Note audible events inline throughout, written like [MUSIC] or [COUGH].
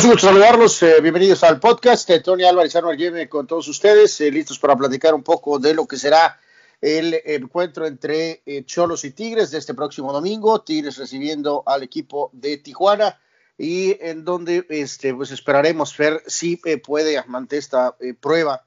Amigos, un gusto saludarlos. Eh, bienvenidos al podcast. Eh, Tony Álvarez Arnold con todos ustedes, eh, listos para platicar un poco de lo que será el encuentro entre Cholos y Tigres de este próximo domingo. Tigres recibiendo al equipo de Tijuana y en donde este, pues esperaremos ver si puede ante esta prueba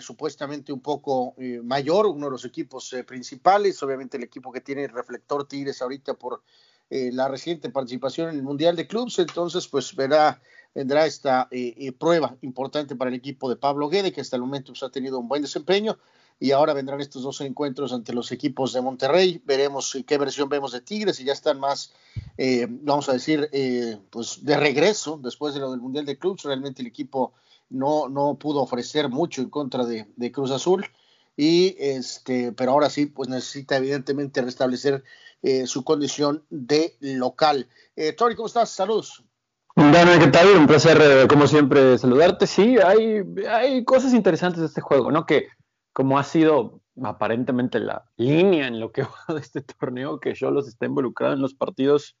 supuestamente un poco mayor, uno de los equipos principales, obviamente el equipo que tiene el reflector Tigres ahorita por eh, la reciente participación en el Mundial de Clubes, entonces pues verá, vendrá esta eh, eh, prueba importante para el equipo de Pablo Guede, que hasta el momento pues, ha tenido un buen desempeño, y ahora vendrán estos dos encuentros ante los equipos de Monterrey, veremos qué versión vemos de Tigres, y ya están más, vamos a decir, pues de regreso, después de lo del Mundial de Clubes, realmente el equipo no, no pudo ofrecer mucho en contra de Cruz Azul, y este, pero ahora sí, pues necesita evidentemente restablecer eh, su condición de local. Eh, Tony, ¿cómo estás? Saludos. Bueno, ¿qué tal? Un placer, eh, como siempre, saludarte. Sí, hay, hay cosas interesantes de este juego, ¿no? Que como ha sido aparentemente la línea en lo que [LAUGHS] va de este torneo, que Cholos está involucrado en los partidos,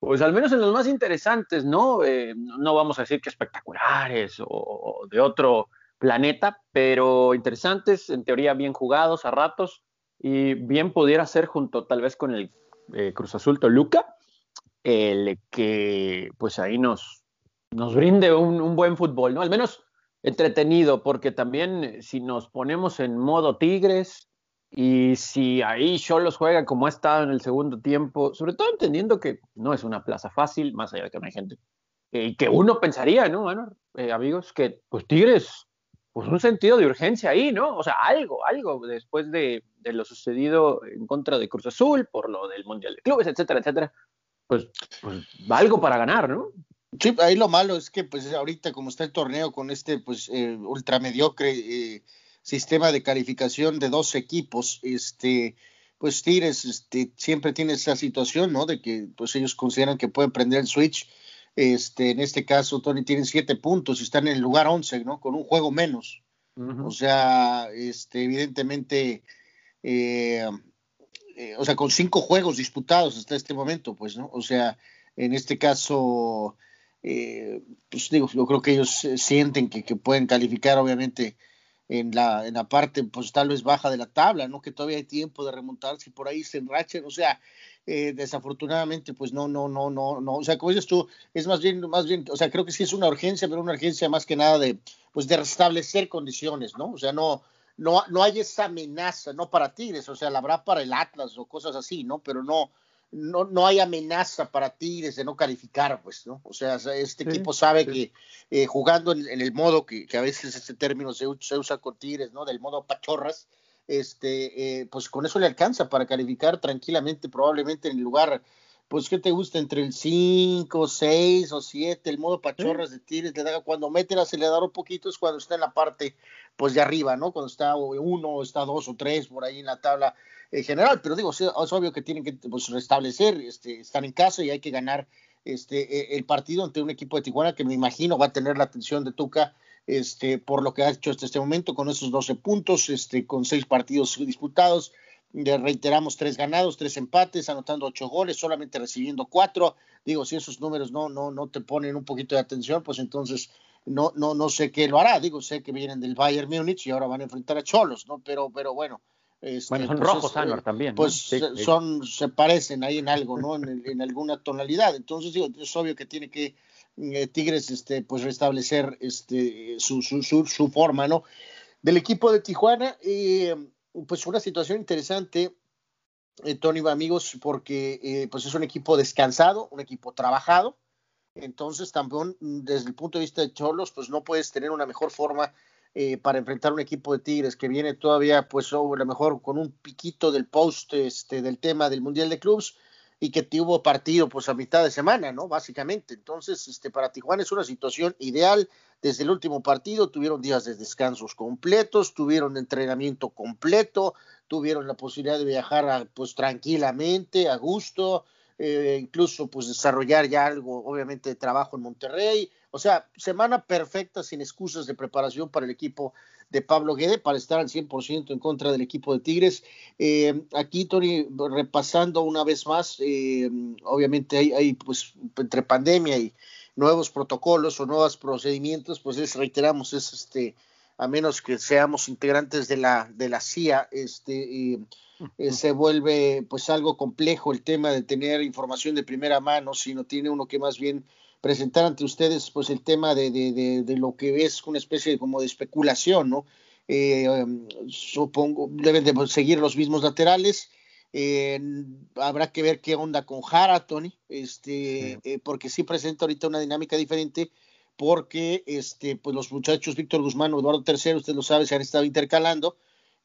pues al menos en los más interesantes, ¿no? no vamos a decir que espectaculares o de otro planeta, pero interesantes, en teoría bien jugados a ratos, y bien pudiera ser junto tal vez con el eh, Cruz Azul Toluca, el que pues ahí nos, nos brinde un, buen fútbol, ¿no? Al menos entretenido, porque también eh, si nos ponemos en modo Tigres y si ahí Cholos juega como ha estado en el segundo tiempo, sobre todo entendiendo que no es una plaza fácil, más allá de que no hay gente, y que uno pensaría, ¿no? Bueno, eh, amigos, que pues Tigres pues un sentido de urgencia ahí, ¿no? O sea, algo, algo después de, lo sucedido en contra de Cruz Azul, por lo del Mundial de Clubes, etcétera, etcétera, pues, pues algo para ganar, ¿no? Sí, ahí lo malo es que pues ahorita como está el torneo con este pues eh, ultramediocre eh, sistema de calificación de dos equipos, este pues Tigres este, siempre tiene esa situación, ¿no? De que pues ellos consideran que pueden prender el switch este, en este caso, Tony tiene siete puntos y están en el lugar once, ¿no? Con un juego menos. O sea, este, evidentemente, eh, eh, o sea, con cinco juegos disputados hasta este momento, pues, ¿no? O sea, en este caso, eh, pues digo, yo creo que ellos sienten que, que, pueden calificar, obviamente, en la, en la parte, pues tal vez baja de la tabla, ¿no? Que todavía hay tiempo de remontarse y por ahí se enrachen, o sea, eh, desafortunadamente, pues no, no, no, no, no, o sea, como dices tú, es más bien, más bien, o sea, creo que sí es una urgencia, pero una urgencia más que nada de, pues de restablecer condiciones, ¿no? O sea, no, no, no hay esa amenaza, no para Tigres, o sea, la habrá para el Atlas o cosas así, ¿no? Pero no, no, no hay amenaza para Tigres de no calificar, pues, ¿no? O sea, este equipo sabe que eh, jugando en, el modo que, que, a veces este término se, se usa con Tigres, ¿no? Del modo pachorras, este, eh, pues con eso le alcanza para calificar tranquilamente, probablemente en el lugar, pues que te gusta, entre el 5, 6 o 7, el modo pachorras de Tigres, cuando mete el acelerador poquito es cuando está en la parte, pues de arriba, ¿no? Cuando está uno, está dos o tres por ahí en la tabla en general, pero digo, es obvio que tienen que pues, restablecer, este, están en casa y hay que ganar este, e, el partido ante un equipo de Tijuana que me imagino va a tener la atención de Tuca este, por lo que ha hecho hasta este momento con esos 12 puntos, este, con seis partidos disputados. Le reiteramos tres ganados, tres empates, anotando ocho goles, solamente recibiendo cuatro. Digo, si esos números no, no, no te ponen un poquito de atención, pues entonces no, no, no sé qué lo hará. Digo, sé que vienen del Bayern Múnich y ahora van a enfrentar a Cholos, ¿no? Pero, pero bueno. Este, bueno, son pues rojos, Anwar, también. Pues son, se parecen ahí en algo, ¿no? En, en, alguna tonalidad. Entonces, digo, es obvio que tiene que eh, Tigres este, pues restablecer este, su, su, su, forma, ¿no? Del equipo de Tijuana, eh, pues una situación interesante, eh, Tony, amigos, porque pues es un equipo descansado, un equipo trabajado, entonces también desde el punto de vista de Cholos, pues no puedes tener una mejor forma para enfrentar un equipo de Tigres que viene todavía, pues a lo mejor con un piquito del post este, del tema del Mundial de Clubs, y que tuvo partido pues a mitad de semana, ¿no? Básicamente. Entonces, este, para Tijuana es una situación ideal. Desde el último partido tuvieron días de descansos completos, tuvieron entrenamiento completo, tuvieron la posibilidad de viajar pues tranquilamente, a gusto, eh, incluso pues desarrollar ya algo, obviamente, de trabajo en Monterrey. O sea, semana perfecta sin excusas de preparación para el equipo de Pablo Guede para estar al 100% en contra del equipo de Tigres. Eh, aquí, Tony, repasando una vez más, eh, obviamente hay, pues entre pandemia y, nuevos protocolos o nuevos procedimientos, pues es, reiteramos, es este, a menos que seamos integrantes de la, de la CIA, este, eh, se vuelve pues algo complejo el tema de tener información de primera mano, sino tiene uno que más bien presentar ante ustedes pues el tema de, de, de, lo que es una especie de, como de especulación, ¿no? Eh, um, supongo, deben de seguir los mismos laterales. Eh, habrá que ver qué onda con Jara, Tony, este, eh, porque sí presenta ahorita una dinámica diferente, porque este, pues los muchachos Víctor Guzmán o Eduardo III, usted lo sabe, se han estado intercalando,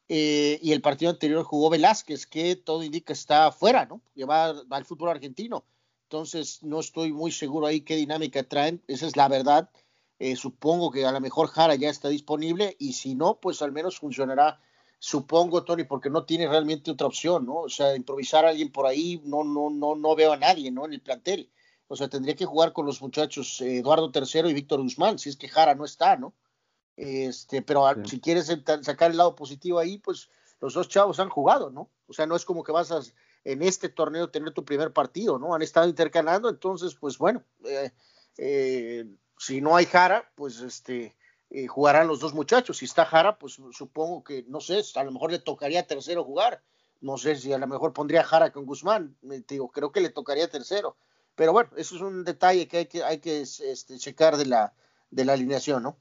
y el partido anterior jugó Velázquez, que todo indica está afuera, ¿no? Lleva al fútbol argentino. Entonces, no estoy muy seguro ahí qué dinámica traen, esa es la verdad. Eh, supongo que a lo mejor Jara ya está disponible y si no, pues al menos funcionará, supongo, Tony, porque no tiene realmente otra opción, ¿no? O sea, improvisar a alguien por ahí, no, no, no, no veo a nadie, ¿no? En el plantel. O sea, tendría que jugar con los muchachos eh, Eduardo III y Víctor Guzmán, si es que Jara no está, ¿no? Este, pero si quieres sacar el lado positivo ahí, pues los dos chavos han jugado, ¿no? O sea, no es como que vas a en este torneo tener tu primer partido, ¿no? Han estado intercalando, entonces, pues bueno, eh, eh, si no hay Jara, pues este eh, jugarán los dos muchachos. Si está Jara, pues supongo que, no sé, a lo mejor le tocaría tercero jugar. No sé si a lo mejor pondría Jara con Guzmán. digo, creo que le tocaría tercero. Pero bueno, eso es un detalle que hay que, hay que este, checar de la, de la alineación, ¿no?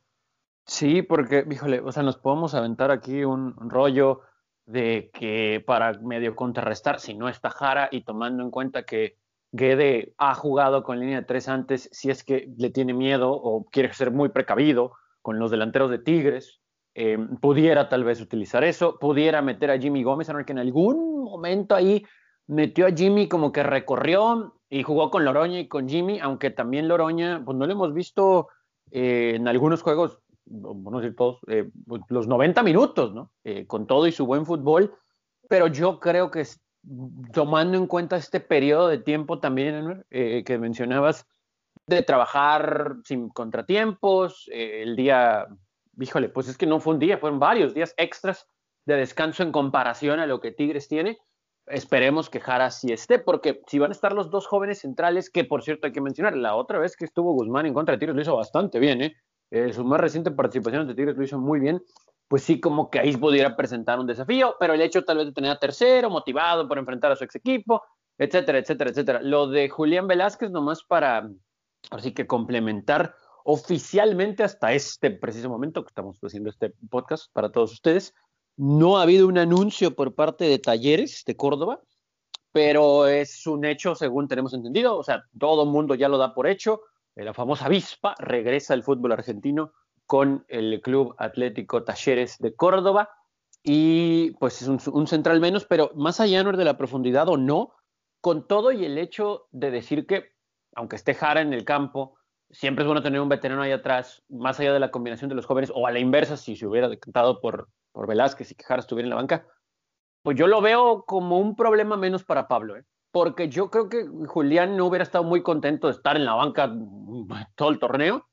Sí, porque, híjole, o sea, nos podemos aventar aquí un, rollo de que para medio contrarrestar, si no está Jara y tomando en cuenta que Guede ha jugado con línea de tres antes, si es que le tiene miedo o quiere ser muy precavido con los delanteros de Tigres, eh, pudiera tal vez utilizar eso, pudiera meter a Jimmy Gómez, que en algún momento ahí metió a Jimmy como que recorrió y jugó con Loroña y con Jimmy, aunque también Loroña, pues no lo hemos visto eh, en algunos juegos, no sé todos, eh, los 90 minutos, ¿no? con todo y su buen fútbol, pero yo creo que tomando en cuenta este periodo de tiempo también eh, que mencionabas, de trabajar sin contratiempos, eh, el día, híjole, pues es que no fue un día, fueron varios días extras de descanso en comparación a lo que Tigres tiene. Esperemos que Jara sí esté, porque si van a estar los dos jóvenes centrales, que por cierto hay que mencionar, la otra vez que estuvo Guzmán en contra de Tigres lo hizo bastante bien, ¿eh? Eh su más reciente participación ante Tigres lo hizo muy bien pues sí, como que ahí pudiera presentar un desafío, pero el hecho tal vez de tener a tercero, motivado por enfrentar a su ex equipo, etcétera, etcétera, etcétera. Lo de Julián Velázquez, nomás para, así que complementar oficialmente hasta este preciso momento que estamos haciendo este podcast para todos ustedes, no ha habido un anuncio por parte de Talleres de Córdoba, pero es un hecho según tenemos entendido, o sea, todo el mundo ya lo da por hecho, la famosa avispa regresa al fútbol argentino con el Club Atlético Talleres de Córdoba. Y pues es un, central menos, pero más allá no es de la profundidad o no, con todo y el hecho de decir que, aunque esté Jara en el campo, siempre es bueno tener un veterano ahí atrás, más allá de la combinación de los jóvenes, o a la inversa, si se hubiera decantado por, por Velázquez y que Jara estuviera en la banca, pues yo lo veo como un problema menos para Pablo, ¿eh? Porque yo creo que Julián no hubiera estado muy contento de estar en la banca [LAUGHS] todo el torneo,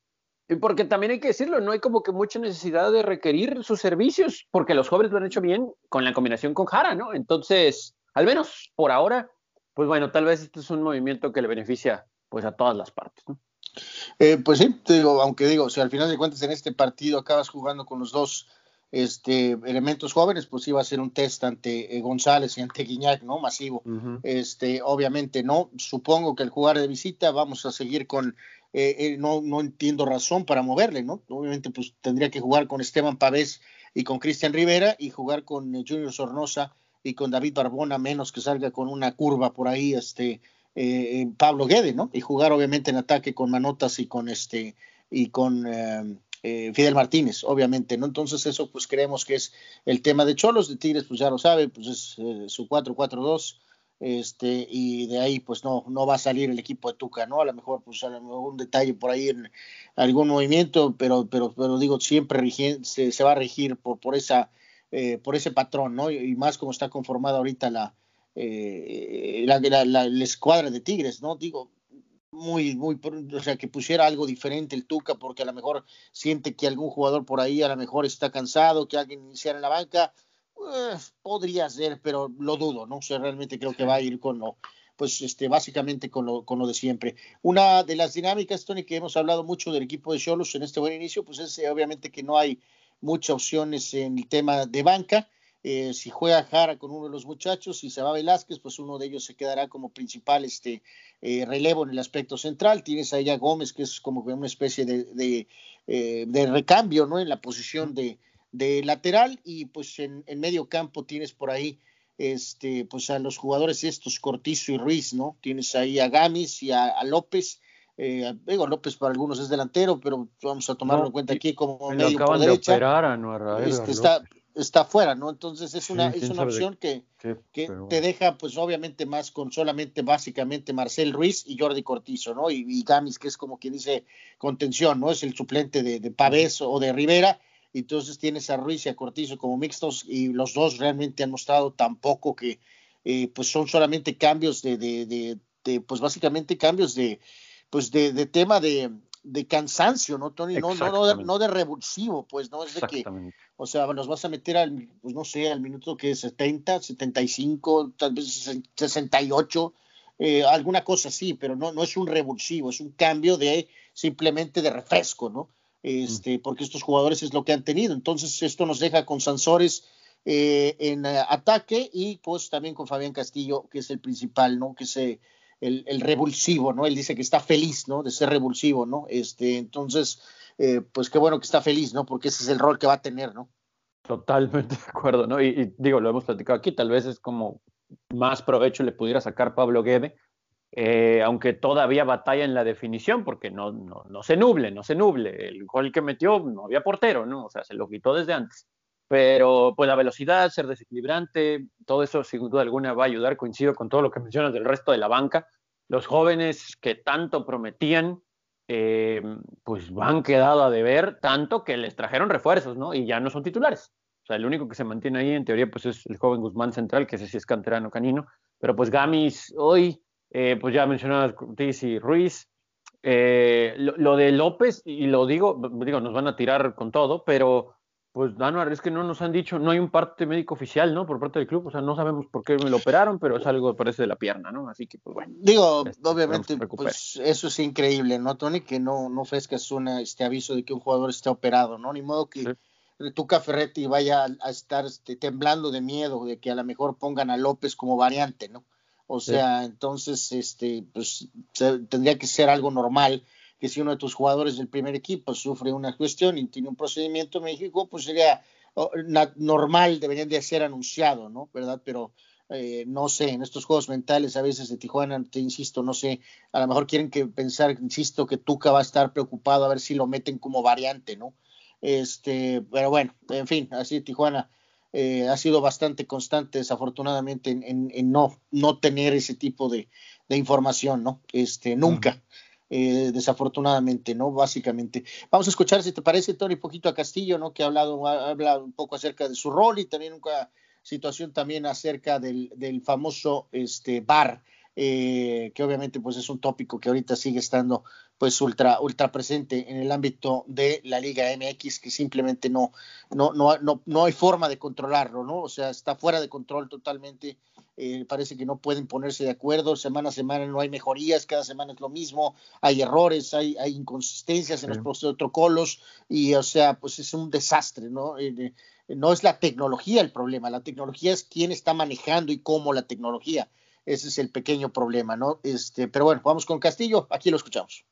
y porque también hay que decirlo, no hay como que mucha necesidad de requerir sus servicios, porque los jóvenes lo han hecho bien con la combinación con Jara, ¿no? Entonces, al menos por ahora, pues bueno, tal vez este es un movimiento que le beneficia pues a todas las partes, ¿no? Eh, pues sí, te digo, aunque digo, si al final de cuentas en este partido acabas jugando con los dos este, elementos jóvenes, pues iba a ser un test ante eh, González y ante Guiñac, ¿no? Masivo. Este, obviamente no. Supongo que el jugar de visita vamos a seguir con eh, eh, no, no entiendo razón para moverle, ¿no? Obviamente, pues tendría que jugar con Esteban Pavés y con Cristian Rivera y jugar con eh, Junior Sornosa y con David Barbona, menos que salga con una curva por ahí, este, Pablo Guede, ¿no? Y jugar obviamente en ataque con Manotas y con este, y con Fidel Martínez, obviamente, ¿no? Entonces eso pues creemos que es el tema de Cholos, de Tigres pues ya lo sabe, pues es su 4-4-2, este, y de ahí pues no, no va a salir el equipo de Tuca, ¿no? A lo mejor pues a lo mejor un detalle por ahí en algún movimiento, pero, pero, pero digo, siempre se, va a regir por, por esa, eh, por ese patrón, ¿no? Y, más como está conformada ahorita la, eh, la, la, escuadra de Tigres, ¿no? Digo, muy, muy, o sea, que pusiera algo diferente el Tuca, porque a lo mejor siente que algún jugador por ahí a lo mejor está cansado, que alguien iniciara en la banca, pues, podría ser, pero lo dudo, ¿no? O sea, realmente creo que va a ir con lo, pues este, básicamente con lo, con lo de siempre. Una de las dinámicas, Tony, que hemos hablado mucho del equipo de Cholos en este buen inicio, pues es eh, obviamente que no hay muchas opciones en el tema de banca. Eh, si juega Jara con uno de los muchachos, si se va Velázquez, pues uno de ellos se quedará como principal este, eh, relevo en el aspecto central. Tienes a Gómez, que es como una especie de, de, de recambio ¿no? en la posición de, de lateral, y pues en, en medio campo tienes por ahí este, pues a los jugadores estos, Cortizo y Ruiz, ¿no? Tienes ahí a Gamis y a, López. Eh, digo, López para algunos es delantero, pero vamos a tomarlo en cuenta aquí como medio por derecha. este, está, está fuera, ¿no? Entonces es una, es una opción que, que te deja, pues obviamente más con solamente básicamente Marcel Ruiz y Jordi Cortizo, ¿no? Y, Gamis, que es como quien dice contención, ¿no? Es el suplente de, de Pavés o de Rivera entonces tienes a Ruiz y a Cortizo como mixtos y los dos realmente han mostrado tampoco que eh, pues son solamente cambios de, de, de, pues básicamente cambios de pues de, de tema de, de cansancio, ¿no, Tony? No, no, no, de, no de revulsivo, pues, ¿no? Es de que, o sea, los vas a meter al, pues no sé, al minuto que es 70, 75, tal vez 68, eh, alguna cosa así, pero no, no es un revulsivo, es un cambio de simplemente de refresco, ¿no? este, porque estos jugadores es lo que han tenido. Entonces, esto nos deja con Sansores eh, en eh, ataque y pues también con Fabián Castillo, que es el principal, ¿no? Que es eh, el, revulsivo, ¿no? Él dice que está feliz, ¿no? De ser revulsivo, ¿no? Este, entonces, pues qué bueno que está feliz, ¿no? Porque ese es el rol que va a tener, ¿no? Totalmente de acuerdo, ¿no? Y, y digo, lo hemos platicado aquí, tal vez es como más provecho le pudiera sacar Pablo Guede eh, aunque todavía batalla en la definición, porque no, no, no, se nuble, no se nuble. El gol que metió no había portero, ¿no? O sea, se lo quitó desde antes. Pero pues la velocidad, ser desequilibrante, todo eso sin duda alguna va a ayudar. Coincido con todo lo que mencionas del resto de la banca. Los jóvenes que tanto prometían, eh, pues han quedado a deber, tanto que les trajeron refuerzos, ¿no? Y ya no son titulares. O sea, el único que se mantiene ahí en teoría pues es el joven Guzmán Central, que ese sí es canterano canino. Pero pues Gamis hoy eh, pues ya mencionabas y Ruiz. Eh, lo, de López, y lo digo, digo, nos van a tirar con todo, pero pues Anuar, es que no nos han dicho, no hay un parte médico oficial, ¿no? Por parte del club, o sea, no sabemos por qué me lo operaron, pero es algo que parece de la pierna, ¿no? Así que, pues bueno. Digo, este, obviamente, pues eso es increíble, ¿no, Tony? Que no, no ofrezcas una, este aviso de que un jugador esté operado, ¿no? Ni modo que sí. Tuca Ferretti vaya a, estar este, temblando de miedo de que a lo mejor pongan a López como variante, ¿no? O sea, entonces, este, pues tendría que ser algo normal que si uno de tus jugadores del primer equipo sufre una cuestión y tiene un procedimiento en México, pues sería normal, deberían de ser anunciado, ¿no? ¿Verdad? Pero eh, no sé, en estos juegos mentales a veces de Tijuana, te insisto, no sé, a lo mejor quieren que pensar, insisto, que Tuca va a estar preocupado a ver si lo meten como variante, ¿no? Este, pero bueno, en fin, así Tijuana eh, ha sido bastante constante, desafortunadamente, en, en, no, no tener ese tipo de información, ¿no? Este, nunca. Eh, desafortunadamente, ¿no? Básicamente. Vamos a escuchar, si te parece, Tony, poquito a Castillo, ¿no? Que ha hablado, ha hablado un poco acerca de su rol y también una situación también acerca del, del famoso este, bar eh, que obviamente pues es un tópico que ahorita sigue estando pues ultra ultra presente en el ámbito de la Liga MX que simplemente no no no no, no hay forma de controlarlo no o sea está fuera de control totalmente eh, parece que no pueden ponerse de acuerdo semana a semana no hay mejorías cada semana es lo mismo hay errores hay hay inconsistencias en sí. los protocolos y o sea pues es un desastre no eh, no es la tecnología el problema la tecnología es quién está manejando y cómo la tecnología ese es el pequeño problema, ¿no? Este, pero bueno, vamos con Castillo, aquí lo escuchamos.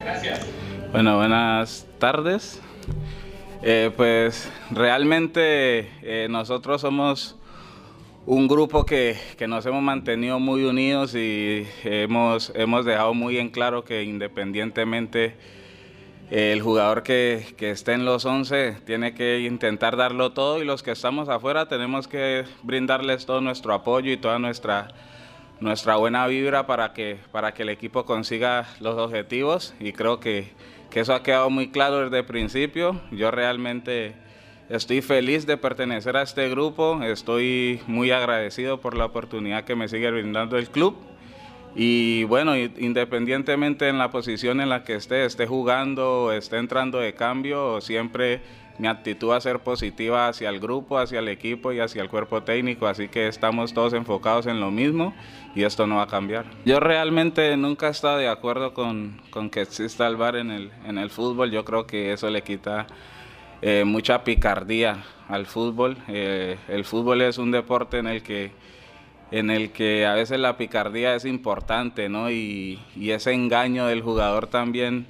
Gracias. Bueno, buenas tardes. Eh, pues realmente eh, nosotros somos un grupo que, que, nos hemos mantenido muy unidos y hemos, hemos dejado muy en claro que independientemente el jugador que, que, esté en los 11 tiene que intentar darlo todo y los que estamos afuera tenemos que brindarles todo nuestro apoyo y toda nuestra, nuestra buena vibra para que, para que el equipo consiga los objetivos y creo que, que eso ha quedado muy claro desde el principio. Yo realmente estoy feliz de pertenecer a este grupo, estoy muy agradecido por la oportunidad que me sigue brindando el club. Y bueno, independientemente en la posición en la que esté, esté jugando, esté entrando de cambio, siempre mi actitud va a ser positiva hacia el grupo, hacia el equipo y hacia el cuerpo técnico, así que estamos todos enfocados en lo mismo y esto no va a cambiar. Yo realmente nunca he estado de acuerdo con, con que exista el VAR en el, en el fútbol, yo creo que eso le quita eh, mucha picardía al fútbol. Eh, el fútbol es un deporte en el que en el que a veces la picardía es importante, ¿no? Y, ese engaño del jugador también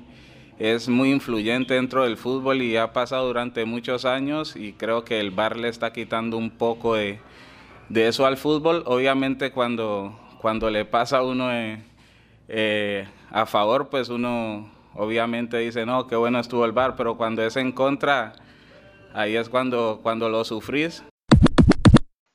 es muy influyente dentro del fútbol y ha pasado durante muchos años y creo que el VAR le está quitando un poco de, eso al fútbol. Obviamente cuando, cuando le pasa a uno eh, a favor, pues uno obviamente dice, no, qué bueno estuvo el VAR, pero cuando es en contra, ahí es cuando, cuando lo sufrís.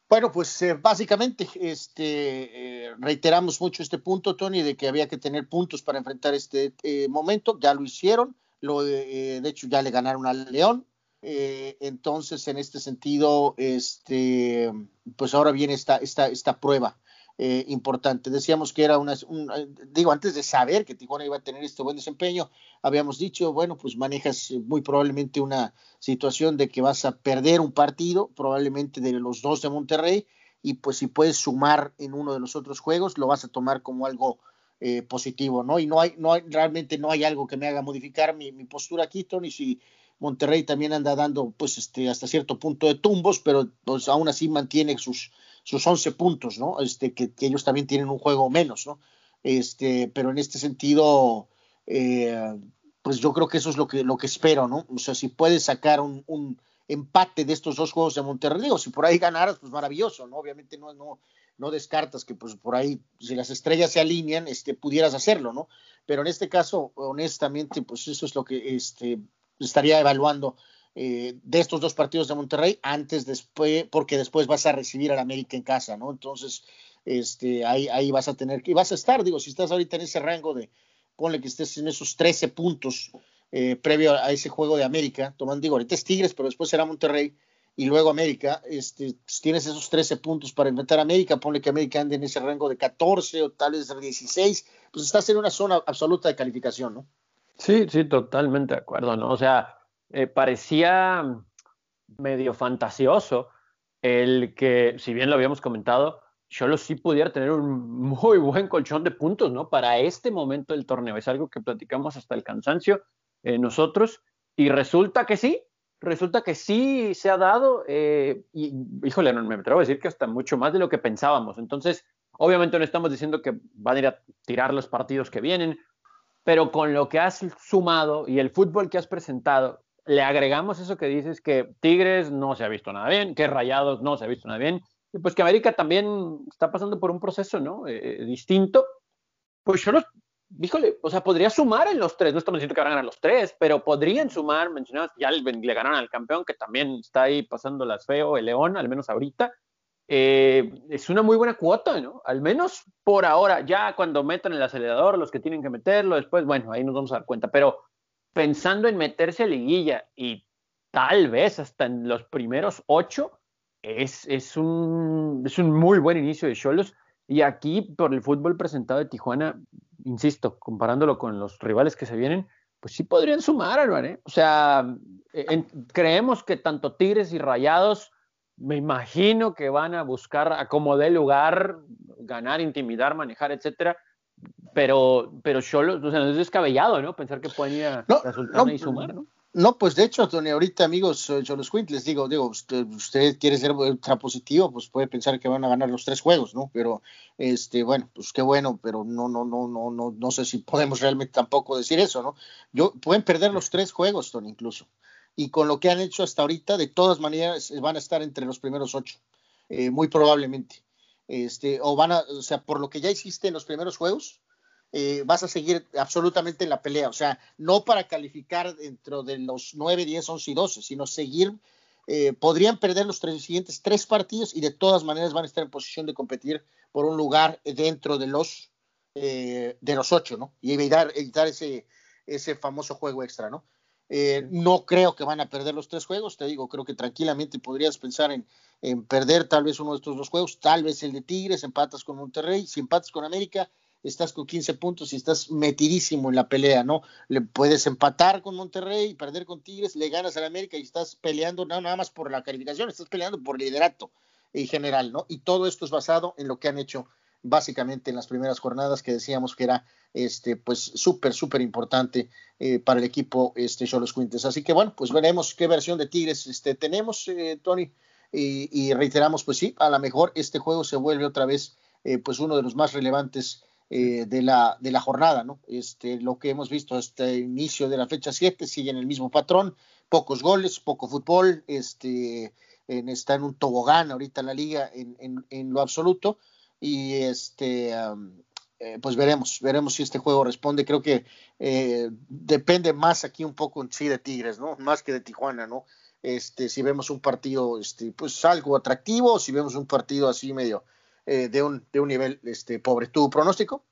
Bueno, pues eh, básicamente este, eh, reiteramos mucho este punto, Tony, de que había que tener puntos para enfrentar este eh, momento. Ya lo hicieron, lo, de hecho ya le ganaron al León. entonces, en este sentido, este, pues ahora viene esta, esta, esta prueba eh, importante. Decíamos que era una, eh, digo, antes de saber que Tijuana iba a tener este buen desempeño, habíamos dicho, bueno, pues manejas muy probablemente una situación de que vas a perder un partido, probablemente de los dos de Monterrey, y pues si puedes sumar en uno de los otros juegos, lo vas a tomar como algo eh, positivo, ¿no? Y no hay, no hay, realmente no hay algo que me haga modificar mi, mi postura aquí, Tony, si Monterrey también anda dando, pues, este, hasta cierto punto de tumbos, pero pues aún así mantiene sus, sus 11 puntos, ¿no? Este, que, ellos también tienen un juego menos, ¿no? Este, pero en este sentido, eh, pues yo creo que eso es lo que, lo que espero, ¿no? O sea, si puedes sacar un, empate de estos dos juegos de Monterrey, o si por ahí ganaras, pues maravilloso, ¿no? Obviamente no, no, no descartas que pues por ahí, si las estrellas se alinean, este, pudieras hacerlo, ¿no? Pero en este caso, honestamente, pues eso es lo que este, estaría evaluando eh, de estos dos partidos de Monterrey antes, después, porque después vas a recibir al América en casa, ¿no? Entonces, este, ahí, ahí vas a tener que, y vas a estar, digo, si estás ahorita en ese rango de, ponle que estés en esos 13 puntos eh, previo a ese juego de América, tomando, digo, ahorita es Tigres, pero después será Monterrey y luego América, este, pues tienes esos 13 puntos para inventar América, ponle que América ande en ese rango de 14 o tal vez 16, pues estás en una zona absoluta de calificación, ¿no? Sí, sí, totalmente de acuerdo, ¿no? O sea, eh, parecía medio fantasioso el que, si bien lo habíamos comentado, Cholo sí pudiera tener un muy buen colchón de puntos, ¿no? Para este momento del torneo. Es algo que platicamos hasta el cansancio eh, nosotros. Y resulta que sí, resulta que sí se ha dado. Eh, y, híjole, no me atrevo a decir que hasta mucho más de lo que pensábamos. Entonces, obviamente no estamos diciendo que van a ir a tirar los partidos que vienen, pero con lo que has sumado y el fútbol que has presentado, le agregamos eso que dices que Tigres no se ha visto nada bien, que Rayados no se ha visto nada bien, y pues que América también está pasando por un proceso, ¿no? Eh, distinto. Pues yo los, híjole, o sea, podría sumar en los tres, no estamos diciendo que van a ganar los tres, pero podrían sumar, mencionabas, ya le, le ganaron al campeón, que también está ahí pasando las feo, el León, al menos ahorita. Eh, es una muy buena cuota, ¿no? Al menos por ahora, ya cuando metan el acelerador, los que tienen que meterlo, después, bueno, ahí nos vamos a dar cuenta, pero pensando en meterse a liguilla y tal vez hasta en los primeros ocho, es, es, un, es un muy buen inicio de Cholos. Y aquí, por el fútbol presentado de Tijuana, insisto, comparándolo con los rivales que se vienen, pues sí podrían sumar, Álvaro. ¿eh? O sea, creemos que tanto Tigres y Rayados, me imagino que van a buscar a como dé lugar, ganar, intimidar, manejar, etcétera pero, pero solo, o sea, no es descabellado, ¿no? Pensar que pueden ir a y sumar, ¿no? No, pues de hecho, Tony, ahorita amigos, yo los Quint, les digo, digo, usted, usted, quiere ser ultra positivo, pues puede pensar que van a ganar los tres juegos, ¿no? Pero, este, bueno, pues qué bueno, pero no, no, no, no, no, no sé si podemos realmente tampoco decir eso, ¿no? Yo, pueden perder los tres juegos, Tony, incluso. Y con lo que han hecho hasta ahorita, de todas maneras, van a estar entre los primeros ocho, eh, muy probablemente. Este, o van a, o sea, por lo que ya hiciste en los primeros juegos, eh, vas a seguir absolutamente en la pelea. O sea, no para calificar dentro de los 9, 10, 11 y 12, sino seguir. Eh, podrían perder los tres, siguientes tres partidos y de todas maneras van a estar en posición de competir por un lugar dentro de los eh, de los ocho, ¿no? Y evitar, evitar ese, ese famoso juego extra, ¿no? no creo que van a perder los tres juegos, te digo, creo que tranquilamente podrías pensar en, en, perder tal vez uno de estos dos juegos, tal vez el de Tigres, empatas con Monterrey, si empatas con América, estás con 15 puntos y estás metidísimo en la pelea, ¿no? Le puedes empatar con Monterrey, perder con Tigres, le ganas al América y estás peleando no nada más por la calificación, estás peleando por liderato en general, ¿no? Y todo esto es basado en lo que han hecho básicamente en las primeras jornadas que decíamos que era este pues súper súper importante eh, para el equipo este Cholos Quintes así que bueno pues veremos qué versión de Tigres este tenemos eh, Tony y, reiteramos pues sí a lo mejor este juego se vuelve otra vez eh, pues uno de los más relevantes de la de la jornada no este lo que hemos visto hasta el inicio de la fecha 7 sigue en el mismo patrón pocos goles poco fútbol este está en un tobogán ahorita la liga en, en lo absoluto y este eh, pues veremos, veremos si este juego responde. Creo que eh, depende más aquí un poco en sí de Tigres, ¿no? Más que de Tijuana, ¿no? Este, si vemos un partido, este, pues algo atractivo, si vemos un partido así medio eh, de un de un nivel, este, pobre. ¿Tu pronóstico?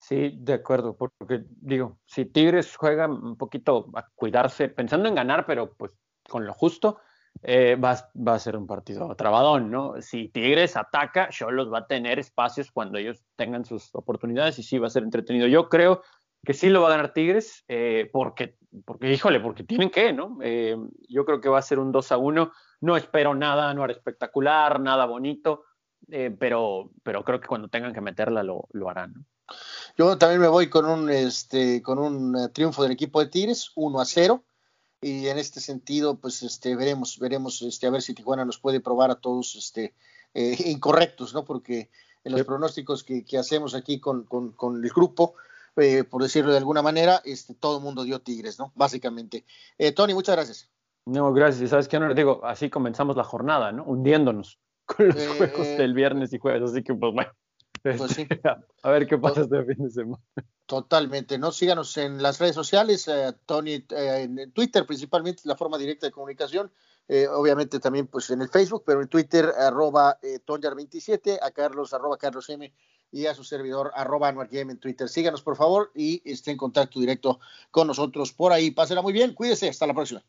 Sí, de acuerdo, porque digo, si Tigres juega un poquito a cuidarse, pensando en ganar, pero pues con lo justo, eh, va, a ser un partido trabadón, ¿no? Si Tigres ataca, Cholos va a tener espacios cuando ellos tengan sus oportunidades y sí va a ser entretenido. Yo creo que sí lo va a ganar Tigres, eh, porque, porque, híjole, porque tienen que, ¿no? Yo creo que va a ser un 2 a 1. No espero nada, no era espectacular, nada bonito, pero, pero creo que cuando tengan que meterla lo, lo harán, ¿no? Yo también me voy con un, este, con un triunfo del equipo de Tigres, 1 a 0 y en este sentido, pues este, veremos, veremos este, a ver si Tijuana nos puede probar a todos este, eh, [LAUGHS] incorrectos, ¿no? Porque en los pronósticos que, hacemos aquí con, con, el grupo, eh, por decirlo de alguna manera, este, todo el mundo dio Tigres, ¿no? Básicamente. Eh, Tony, muchas gracias. No, gracias. ¿Sabes qué? No, digo, así comenzamos la jornada, ¿no? Hundiéndonos con los juegos del viernes y jueves, así que pues bueno. Pues sí. [LAUGHS] A ver qué pasa este fin de semana. Totalmente, ¿no? Síganos en las redes sociales, eh, Tony, eh, en Twitter principalmente, la forma directa de comunicación, eh, obviamente también pues en el Facebook, pero en Twitter, arroba Tonyar27, a Carlos, arroba Carlos M, y a su servidor, arroba en Twitter. Síganos, por favor, y esté en contacto directo con nosotros por ahí. Pásenla muy bien, cuídese, hasta la próxima.